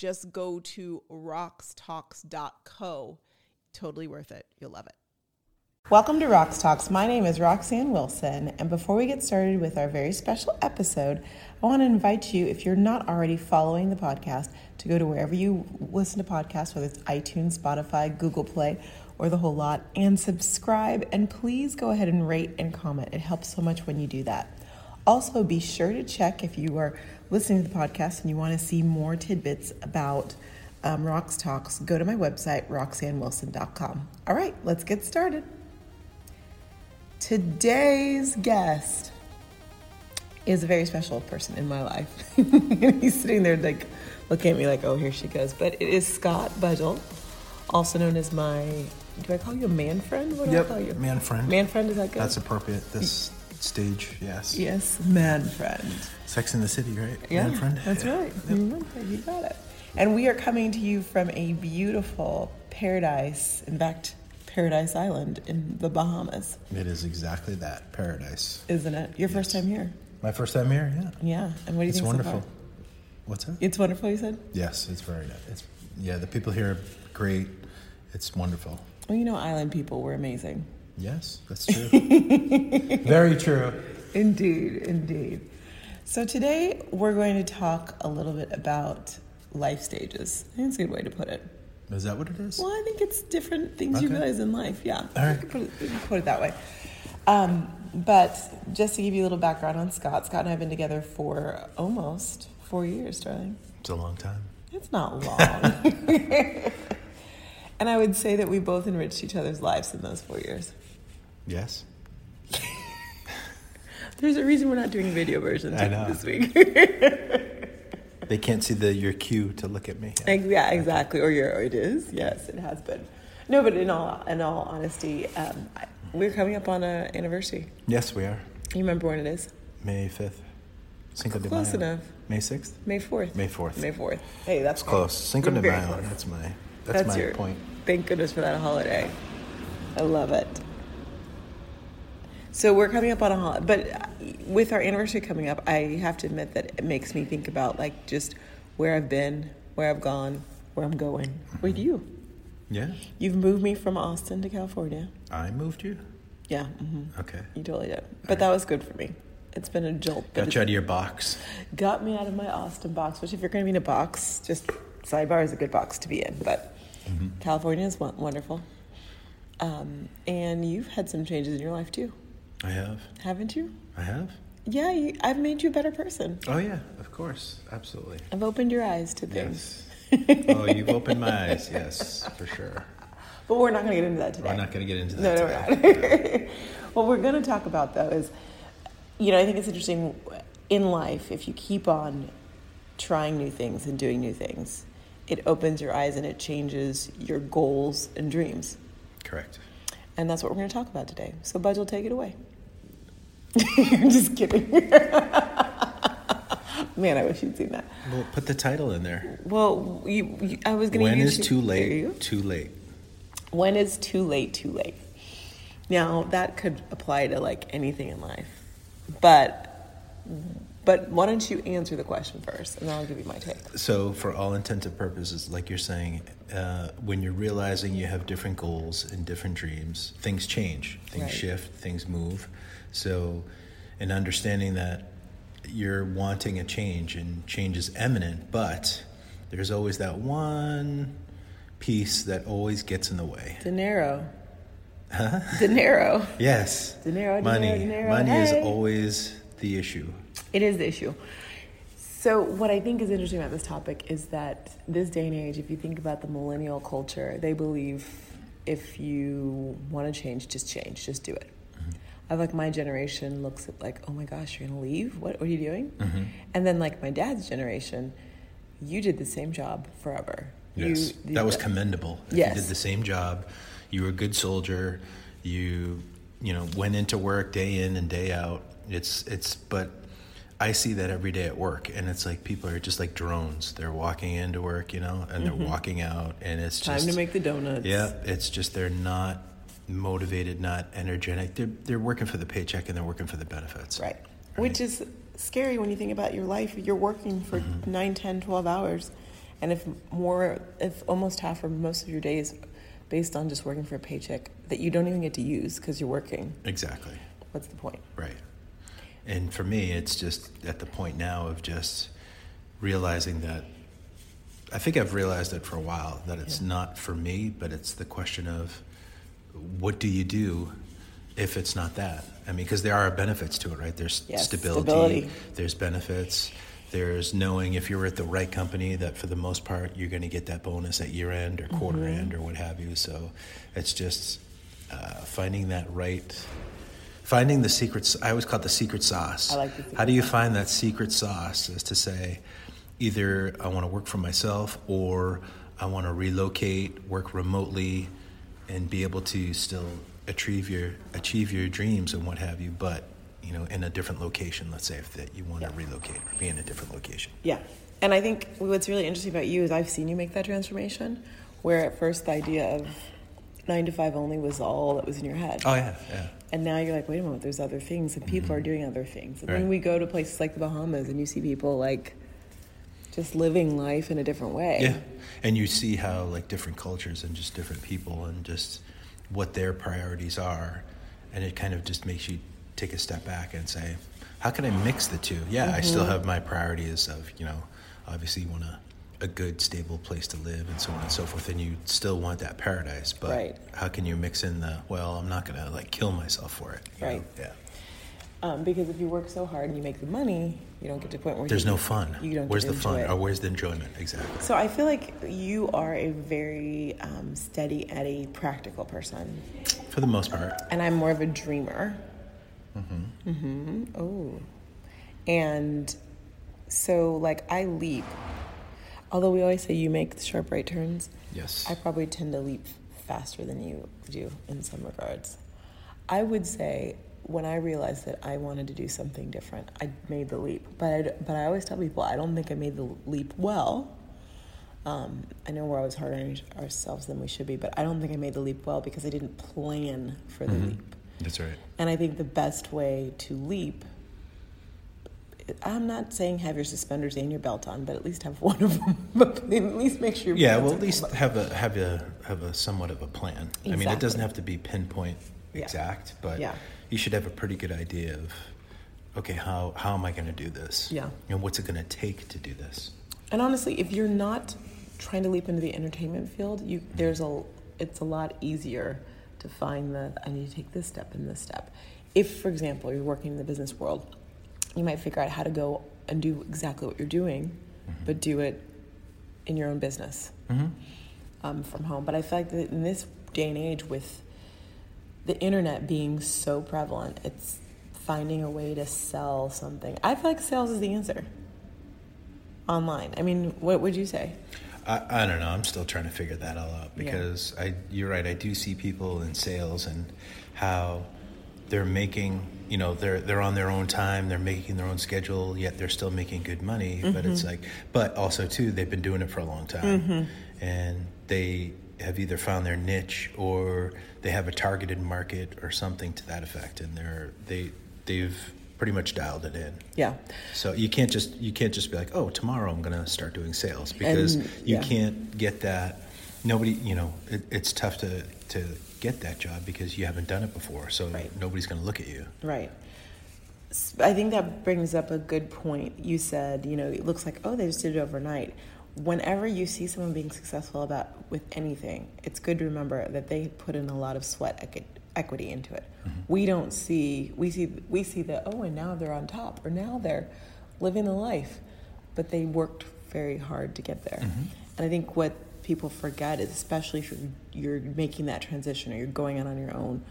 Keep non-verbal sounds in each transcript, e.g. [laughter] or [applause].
just go to roxtalks.co. Totally worth it. You'll love it. Welcome to Rox Talks. My name is Roxanne Wilson, and before we get started with our very special episode, I want to invite you, if you're not already following the podcast, to go to wherever you listen to podcasts, whether it's iTunes, Spotify, Google Play, or the whole lot, and subscribe. And please go ahead and rate and comment. It helps so much when you do that. Also, be sure to check if you are listening to the podcast and you want to see more tidbits about um, Rox Talks, go to my website, roxannewilson.com. All right, let's get started. Today's guest is a very special person in my life. [laughs] He's sitting there like looking at me like, oh, here she goes. But it is Scott Budgel, also known as my, do I call you a man friend? What do yep, I call you? Man friend. Man friend, is that good? That's appropriate. This stage, yes. Yes, man friend. Sex in the City, right? Yeah, man friend. that's Yeah. right. You mm-hmm. You got it. And we are coming to you from a beautiful paradise. In fact, Paradise Island in the Bahamas, It is exactly that paradise. isn't it? Your first time here. My first time here. Yeah. Yeah. And what do you It's think wonderful. so? What's that? It's wonderful, you said? yes, it's very nice. It's yeah. The people here are great. It's wonderful. Well, you know, island people were amazing. Yes, that's true. [laughs] very true. Indeed, indeed. So today we're going to talk a little bit about life stages. I think it's a good way to put it. Is that what it is? Well, I think it's different things you realize in life. Yeah, All right. put it, put it that way. Um, but just to give you a little background on Scott, Scott and I have been together for almost four years, darling. It's a long time. It's not long. [laughs] and I would say that we both enriched each other's lives in those four years. Yes. There's a reason we're not doing video versions I know. this week. [laughs] They can't see the your cue to look at me. Yeah, exactly. Or your, or it is. Yes, it has been. No, but in all in all honesty, um, I, we're coming up on an anniversary. Yes, we are. You remember when it is? May fifth. Cinco de Mayo. Close enough. May sixth. May fourth. May 4th. May fourth. Hey, that's close. Cinco de Mayo. close. That's my. That's, my your point. Thank goodness for that holiday. I love it. So we're coming up on a holiday, but with our anniversary coming up, I have to admit that it makes me think about like just where I've been, where I've gone, where I'm going. With you, Yeah. you've moved me from Austin to California. I moved you. Yeah, hmm Okay. you totally did. But that was good for me. It's been a jolt. Got you out of your box. got me out of my Austin box, which if you're going to be in a box, just sidebar is a good box to be in. But California is wonderful. Um, and you've had some changes in your life too, I have. haven't you? I have. Yeah, you, I've made you a better person. Oh yeah, of course, absolutely. I've opened your eyes to things. Yes. oh, you've opened my [laughs] eyes. Yes, for sure. But we're not going to get into that today. We're not going to get into No, that. no, today. we're not. [laughs] what we're going to talk about, though, is you know, I think it's interesting in life if you keep on trying new things and doing new things, it opens your eyes and it changes your goals and dreams. Correct. And that's what we're going to talk about today. So, Budge will take it away. [laughs] I'm just kidding. [laughs] Man, I wish you'd seen that. Well, put the title in there. Well, you, you, I was going to When use is you- too late? Too late. When is too late too late? Now that could apply to like anything in life, but but why don't you answer the question first, and then I'll give you my take. So, for all intents and purposes, like you're saying, uh, when you're realizing you have different goals and different dreams, things change, things Right. shift, things move. So, in understanding that you're wanting a change and change is imminent, but there's always that one piece that always gets in the way. Dinero. Huh? Dinero. Yes. Dinero, money. dinero, dinero, money hey. is always the issue. It is the issue. So, what I think is interesting about this topic is that this day and age, if you think about the millennial culture, they believe if you want to change, just change, just do it. Mm-hmm. I like my generation looks at like, oh my gosh, you're gonna leave? What, what are you doing? Mm-hmm. And then like my dad's generation, you did the same job forever. Yes, you, that was commendable. If Yes. you did the same job. You were a good soldier. You, you know, went into work day in and day out. It's it's, but I see that every day at work, and it's like people are just like drones. They're walking into work, you know, and they're walking out, and it's Mm-hmm. Time just to make the donuts. yeah. It's just they're not motivated, not energetic. They're they're working for the paycheck and they're working for the benefits. Right. Which is scary when you think about your life. You're working for Mm-hmm. nine, ten, twelve 9, 10, 12 hours. And if more, if almost half or most of your days based on just working for a paycheck that you don't even get to use because you're working, Exactly. what's the point? Right. And for me, it's just at the point now of just realizing that I think I've realized it for a while that it's Yeah. not for me, but it's the question of what do you do if it's not that? I mean, because there are benefits to it, right? There's Yes, stability, stability. there's benefits, there's knowing if you're at the right company that for the most part you're going to get that bonus at year end or quarter Mm-hmm. end or what have you. So it's just uh, finding that right finding the secrets i always call it the secret sauce I like the secret how do you find that secret sauce is to say either i want to work for myself or i want to relocate work remotely and be able to still achieve your achieve your dreams and what have you but you know in a different location let's say if that you want Yeah. to relocate or be in a different location Yeah. And I think what's really interesting about you is I've seen you make that transformation where at first the idea of nine to five only was all that was in your head. oh yeah yeah And now you're like, wait a moment, there's other things, and people are mm-hmm. doing other things. And Right. when we go to places like the Bahamas and you see people like just living life in a different way. Yeah, and you see how like different cultures and just different people and just what their priorities are, and it kind of just makes you take a step back and say, how can I mix the two? Yeah, I still mm-hmm. have my priorities of you know, obviously you want a, a good stable place to live and so on and so forth, and you still want that paradise, but Right. how can you mix in the well? I'm not gonna like kill myself for it. you know? Right. Yeah. Um, because if you work so hard and you make the money, you don't get to point where There's no fun. You don't where's the fun? it. Or where's the enjoyment? Exactly. So I feel like you are a very um, steady Eddie, practical person, For the most part. and I'm more of a dreamer. mm-hmm Mm-hmm. Oh, and so like I leap. Although we always say you make the sharp right turns, Yes. I probably tend to leap faster than you do in some regards. I would say when I realized that I wanted to do something different, I made the leap. But I, but I always tell people I don't think I made the leap well. Um, I know we're always harder on ourselves than we should be, but I don't think I made the leap well because I didn't plan for the leap. That's right. And I think the best way to leap, I'm not saying have your suspenders and your belt on, but at least have one of them. [laughs] but at least make sure. Yeah, well, at least have a have a have a somewhat of a plan. I mean, it doesn't have to be pinpoint Yeah. exact, but Yeah. you should have a pretty good idea of, okay, how how am I going to do this? Yeah. and what's it going to take to do this? And honestly, if you're not trying to leap into the entertainment field, you mm-hmm. there's a it's a lot easier to find the I need to take this step and this step. If, for example, you're working in the business world, you might figure out how to go and do exactly what you're doing, but do it in your own business um, from home. But I feel like that in this day and age, with the internet being so prevalent, it's finding a way to sell something. I feel like sales is the answer online. I mean, what would you say? I, I don't know. I'm still trying to figure that all out because I you're right. I do see people in sales and how they're making you know they're they're on their own time. They're making their own schedule. Yet they're still making good money. But it's mm-hmm. like, but also too, they've been doing it for a long time, mm-hmm. and they have either found their niche or they have a targeted market or something to that effect, and they're they they've pretty much dialed it in. Yeah. So you can't just you can't just be like, oh, tomorrow I'm going to start doing sales because And, you yeah. can't get that. Nobody, you know, it, it's tough to to get that job because you haven't done it before. So Right. nobody's going to look at you. Right. I think that brings up a good point. You said, you know, it looks like, oh, they just did it overnight. Whenever you see someone being successful about with anything, it's good to remember that they put in a lot of sweat equity into it. Mm-hmm. We don't see we see we see that oh, and now they're on top, or now they're living the life, but they worked very hard to get there. Mm-hmm. And I think what people forget is, especially if you're, you're making that transition or you're going out on your own,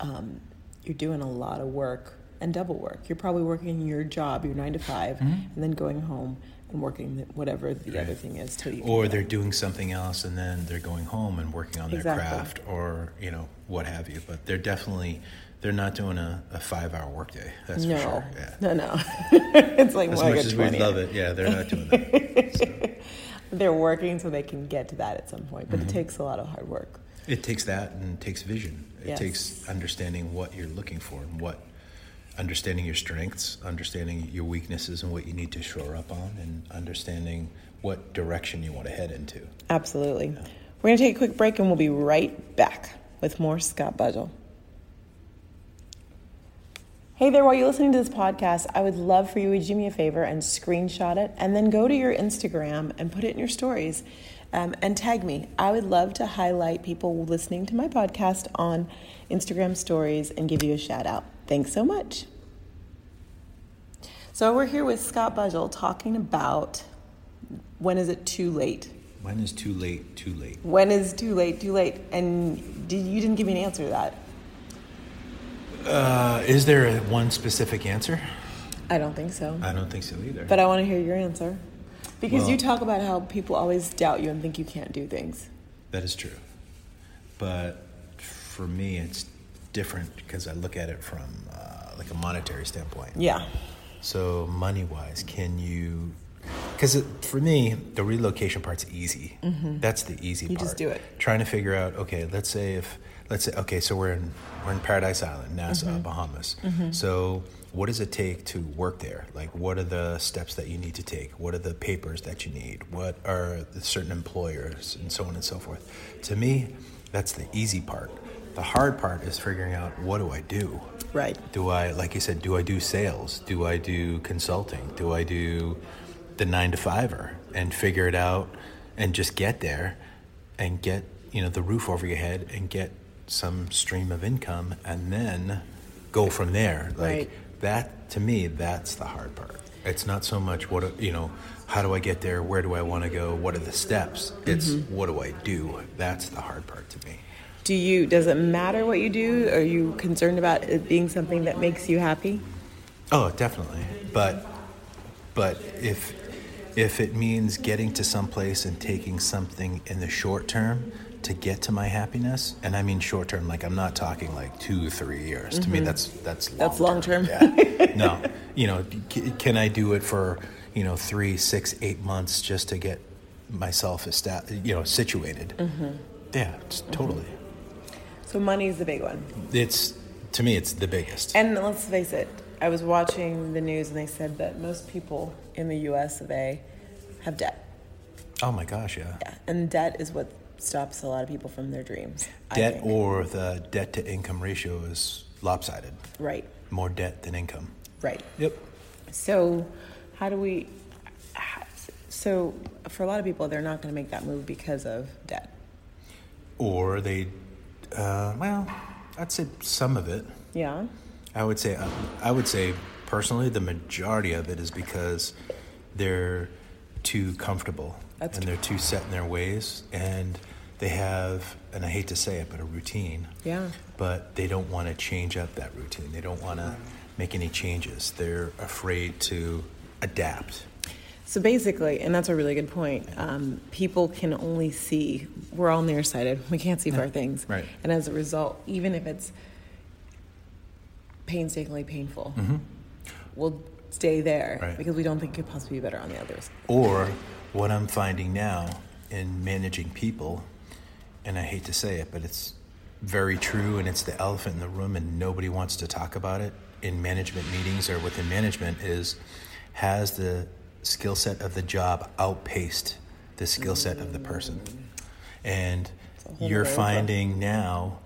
um, you're doing a lot of work and double work. You're probably working your job, your nine to 5 and then going home and working whatever the Right. other thing is till you. or they're doing something else and then they're going home and working on their Exactly. craft or you know what have you but they're definitely they're not doing a, a five hour workday that's no, for sure yeah no, no. [laughs] it's like as much as we love it yeah they're not doing that [laughs] So, They're working so they can get to that at some point, Mm-hmm. but it takes a lot of hard work. it takes that and it takes vision it Yes. takes understanding what you're looking for and what understanding your strengths understanding your weaknesses and what you need to shore up on and understanding what direction you want to head into Absolutely. We're going to take a quick break and we'll be right back with more Scott Budgel. Hey there, while you're listening to this podcast, I would love for you to do me a favor and screenshot it and then go to your Instagram and put it in your stories um, and tag me. I would love to highlight people listening to my podcast on Instagram stories and give you a shout out. Thanks so much. So, we're here with Scott Budgel talking about when is it too late? when is too late too late When is too late? Too late? And did, you didn't give me an answer to that. Uh, is there a one specific answer I don't think so. i don't think so either But I want to hear your answer. Because Well- you talk about how people always doubt you and think you can't do things. That is true. But for me, it's different because I look at it from uh, like a monetary standpoint. Yeah. So, money wise, can you. Because for me, the relocation part's easy. That's the easy Mm-hmm. You part. just do it. Trying to figure out, okay, let's say if, let's say, okay, so we're in, we're in Paradise Island, Nassau, Mm-hmm. Bahamas. So, what does it take to work there? Like, what are the steps that you need to take? What are the papers that you need? What are the certain employers, and so on and so forth? To me, that's the easy part. The hard part is figuring out what do I do? Right. Do I, like you said, do I do sales? Do I do consulting? Do I do the nine to fiver and figure it out and just get there and get, you know, the roof over your head and get some stream of income and then go from there? Like Right. that, to me, that's the hard part. It's not so much what, you know, how do I get there? Where do I want to go? What are the steps? It's mm-hmm. what do I do? That's the hard part to me. Do you, does it matter what you do? Are you concerned about it being something that makes you happy? Oh, definitely. But but if if it means getting to some place and taking something in the short term to get to my happiness, and I mean short term, like I'm not talking like two, three years. To me, mm-hmm. that's that's long That's long term. Yeah. [laughs] no, you know, c- can I do it for you know three, six, eight months just to get myself esta- you know situated? Mm-hmm. Yeah, it's mm-hmm. totally. So money's the big one. It's to me, it's the biggest. And let's face it, I was watching the news and they said that most people in the US of A have debt. oh my gosh, yeah. Yeah. And debt is what stops a lot of people from their dreams. Debt or the debt to income ratio is lopsided. Right. More debt than income. Right. Yep. So, how do we? So, for a lot of people, they're not going to make that move because of debt. Or they, uh, well, I'd say some of it. Yeah. I would say, uh, I would say personally, the majority of it is because they're too comfortable That's and they're too set in their ways, and they have, and I hate to say it, but a routine. Yeah. But they don't want to change up that routine. They don't want to make any changes. They're afraid to adapt. So basically, and that's a really good point. Um, people can only see we're all nearsighted. We can't see far things, Right. And as a result, even if it's painstakingly painful, we'll stay there Right. because we don't think it could possibly be better on the others. Or what I'm finding now in managing people, and I hate to say it, but it's very true, and it's the elephant in the room, and nobody wants to talk about it in management meetings or within management is has the skill set of the job outpaced the skill set of the person? And you're finding now,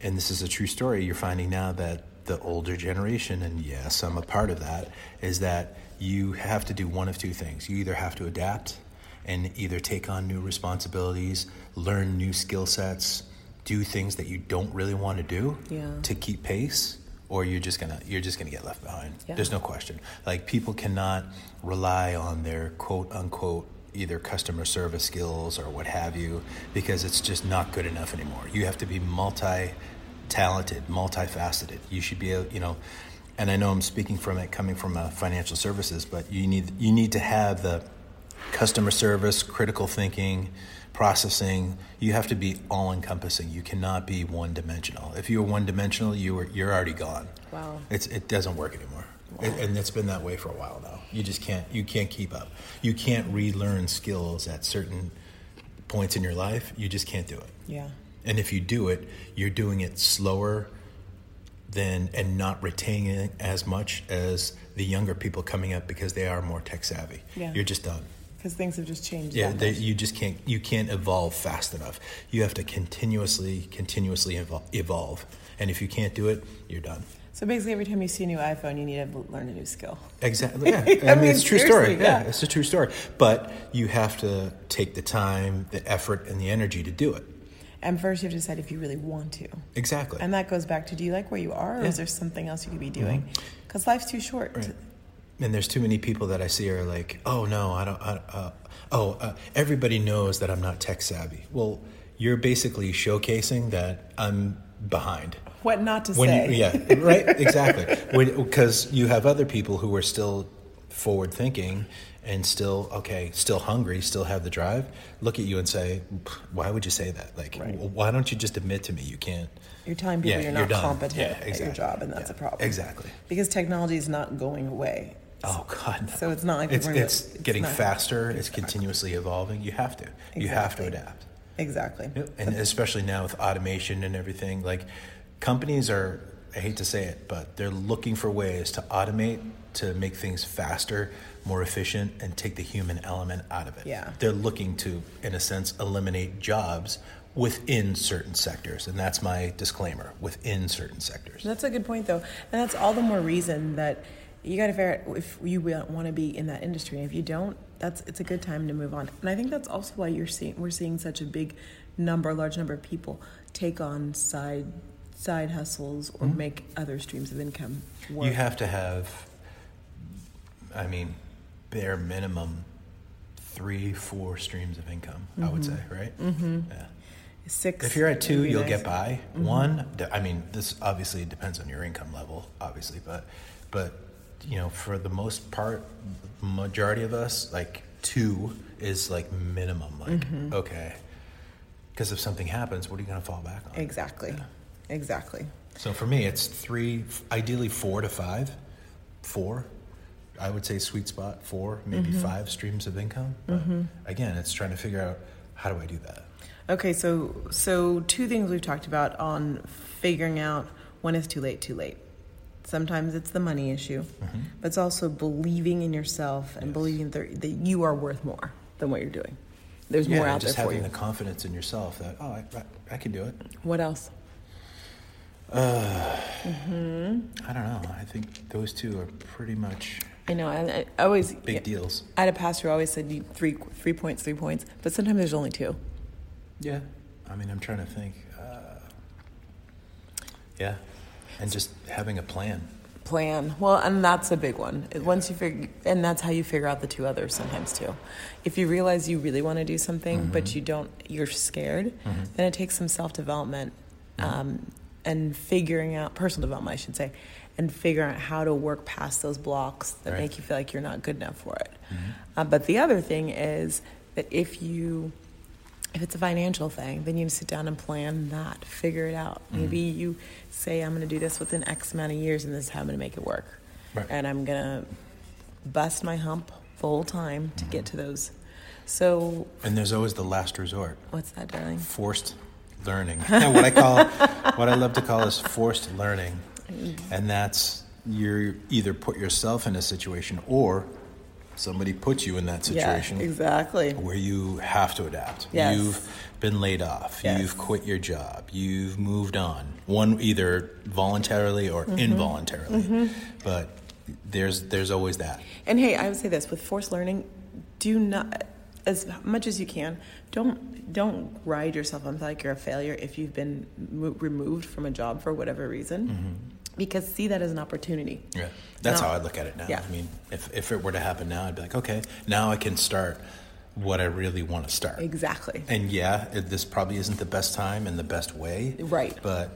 and this is a true story, you're finding now that the older generation, and yes, I'm a part of that, is that you have to do one of two things. You either have to adapt and either take on new responsibilities, learn new skill sets, do things that you don't really want to do Yeah. to keep pace, or you're just gonna you're just gonna get left behind. Yeah. There's no question. Like people cannot rely on their quote unquote either customer service skills or what have you because it's just not good enough anymore. You have to be multi talented, multifaceted. You should be able, you know, and I know I'm speaking from it coming from a financial services, but you need you need to have the customer service, critical thinking, processing. You have to be all encompassing. You cannot be one dimensional. If you're one dimensional, you are you're already gone. Wow. It's it doesn't work anymore. It, and it's been that way for a while now. You just can't you can't keep up. You can't relearn skills at certain points in your life. You just can't do it. Yeah. And if you do it, you're doing it slower than and not retaining as much as the younger people coming up because they are more tech savvy. Yeah. You're just done. Because things have just changed. Yeah, that they, much. you just can't you can't evolve fast enough. You have to continuously continuously evol- evolve. And if you can't do it, you're done. So basically, every time you see a new iPhone, you need to learn a new skill. Exactly. [laughs] Yeah. I, I mean, mean, it's a true story. Yeah. yeah. it's a true story. But you have to take the time, the effort, and the energy to do it. And first, you have to decide if you really want to. Exactly. And that goes back to do you like where you are, or Yeah. is there something else you could be doing? Because life's too short. Right. And there's too many people that I see are like, oh no, I don't. I, uh, oh, uh, everybody knows that I'm not tech savvy. Well, you're basically showcasing that I'm behind. What not to When say? you, yeah, right, exactly. Because you have other people who are still forward thinking and still okay, still hungry, still have the drive. Look at you and say, why would you say that? Like, Right. why don't you just admit to me you can't? You're telling people Yeah, you're you're not done. competent Yeah, at your job, and that's Yeah, a problem. exactly. Because technology is not going away. Oh God! No. So it's not like it's, gonna- it's it's getting not- faster. It's continuously evolving. You have to. You have to adapt. Exactly. And especially now with automation and everything, like companies are. I hate to say it, but they're looking for ways to automate to make things faster, more efficient, and take the human element out of it. Yeah. They're looking to, in a sense, eliminate jobs within certain sectors, and that's my disclaimer: within certain sectors. That's a good point, though, and that's all the more reason that you got to figure out if you want to be in that industry. And if you don't, that's it's a good time to move on. And I think that's also why you're seeing we're seeing such a big number, large number of people take on side side hustles or make other streams of income work. You have to have, I mean, bare minimum three, four streams of income. I would say, right? Mm-hmm. Yeah. six. If you're at two, you'll nice. get by. One, I mean, this obviously depends on your income level, obviously, but, but you know, for the most part, majority of us, like two is like minimum. Like, Mm-hmm. okay, because if something happens, what are you going to fall back on? Exactly. Exactly. So for me, it's three, ideally four to five. Four, I would say sweet spot. Four, maybe Mm-hmm. five streams of income. But again, it's trying to figure out how do I do that. Okay, so so two things we've talked about on figuring out when it's too late, too late. Sometimes it's the money issue, Mm-hmm. but it's also believing in yourself and believing that, that you are worth more than what you're doing. There's Yeah, more and out there just having the confidence in yourself that oh, I, I, I can do it. What else? I don't know. I think those two are pretty much I know, I I always big yeah, deals. I had a pastor who always said you three three points, three points, but sometimes there's only two. Yeah. I mean, I'm trying to think. Uh, yeah, and just having a plan. plan. Well, and that's a big one. Once you figure, and that's how you figure out the two others sometimes too. If you realize you really want to do something, Mm-hmm. but you don't, you're scared, then it takes some self development Mm-hmm. um, and figuring out personal development, I should say, and figuring out how to work past those blocks that Right. Mm-hmm. make you feel like you're not good enough for it. Uh, but the other thing is that if you if it's a financial thing, then you need to sit down and plan that, figure it out. Mm-hmm. Maybe you say, I'm going to do this within X amount of years, and this is how I'm going to make it work. Right. And I'm going to bust my hump the whole time to get to those. So, And there's always the last resort. what's that, darling? forced learning. [laughs] what I call, what I love to call is forced learning, and that's you either put yourself in a situation or somebody puts you in that situation Yeah, exactly. where you have to adapt. Yes. You've been laid off. Yes. You've quit your job. You've moved on. One either voluntarily or Mm-hmm. involuntarily, but there's there's always that. And hey, I would say this with forced learning, do not, as much as you can, don't don't ride yourself on like you're a failure if you've been mo- removed from a job for whatever reason, mm-hmm. because see that as an opportunity. Yeah, that's Now- how I look at it now. Yeah. I mean, if if it were to happen now, I'd be like, okay, now I can start what I really want to start. Exactly. And yeah, it, this probably isn't the best time and the best way. Right. But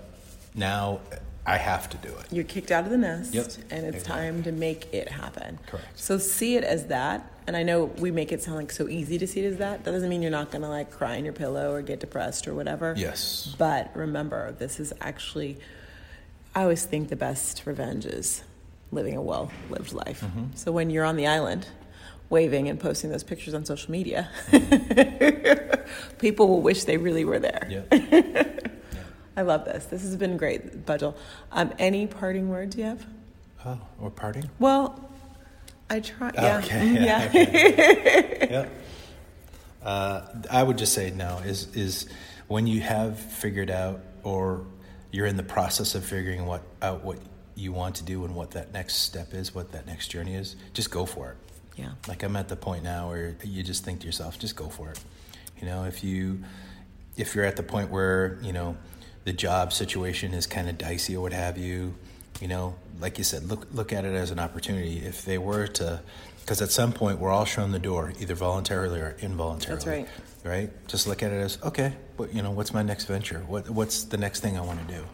now I have to do it. You're kicked out of the nest, Yep. and it's Exactly. time to make it happen. Correct. So see it as that. And I know we make it sound like so easy to see it as that. That doesn't mean you're not going to like cry in your pillow or get depressed or whatever. Yes. But remember, this is actually, I always think the best revenge is living a well lived life. Mm-hmm. So when you're on the island, waving and posting those pictures on social media, [laughs] people will wish they really were there. Yeah. [laughs] I love this. This has been great, Budgel. Um, any parting words you have? Oh, we're parting? Well, I try. Yeah. Okay, yeah, yeah. [laughs] yeah. Uh, I would just say no. Is is when you have figured out, or you're in the process of figuring what out what you want to do and what that next step is, what that next journey is. Just go for it. yeah. Like I'm at the point now where you just think to yourself, just go for it. You know, if you if you're at the point where you know the job situation is kind of dicey or what have you, you know, like you said, look look at it as an opportunity. If they were to, because at some point we're all shown the door, either voluntarily or involuntarily. That's right. Right. Just look at it as okay. But you know, what's my next venture? What what's the next thing I want to do?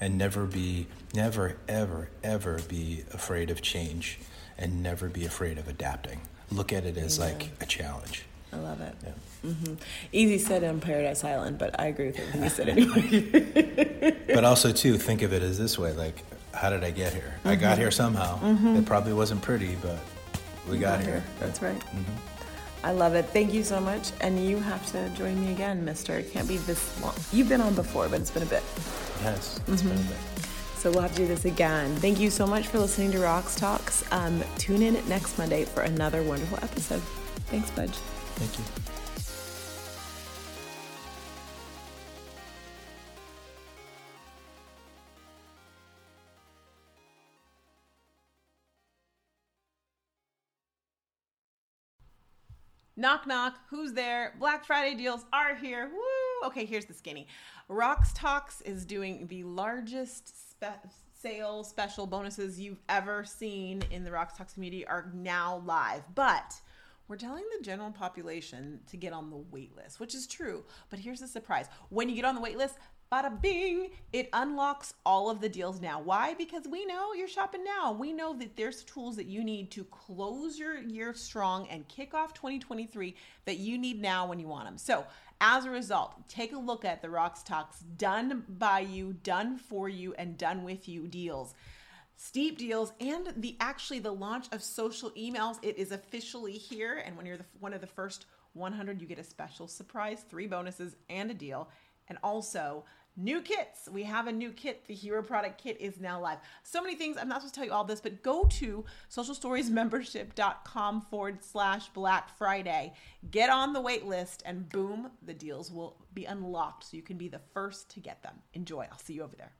And never be, never, ever, ever be afraid of change, and never be afraid of adapting. Look at it as like a challenge. I love it. Yeah. hmm Easy said on Paradise Island, but I agree with everything you said [laughs] anyway. but also too think of it as this way like how did i get here i got here somehow it probably wasn't pretty but we got here That's right. I love it. Thank you so much. And you have to join me again, mister. It can't be this long. You've been on before, but it's been a bit. yes it's been a bit. So we'll have to do this again. Thank you so much for listening to Rox Talks. Um, tune in next Monday for another wonderful episode. Thanks, Budge. Thank you Knock, knock. Who's there? Black Friday deals are here. Woo! Okay, here's the skinny. Rox Talks is doing the largest spe- sale special bonuses you've ever seen in the Rox Talks community are now live. But we're telling the general population to get on the wait list, which is true. But here's the surprise when you get on the wait list, bada bing, it unlocks all of the deals now. Why? Because we know you're shopping now. We know that there's tools that you need to close your year strong and kick off 2023 that you need now when you want them. So, as a result, take a look at the Rox Talks done by you, done for you, and done with you deals steep deals and the actually the launch of social emails. It is officially here and when you're the, one of the first 100 you get a special surprise three bonuses and a deal. And also new kits. We have a new kit. The hero product kit is now live. So many things. I'm not supposed to tell you all this but go to socialstoriesmembership.com forward slash black friday. Get on the wait list and boom the deals will be unlocked so you can be the first to get them. Enjoy. I'll see you over there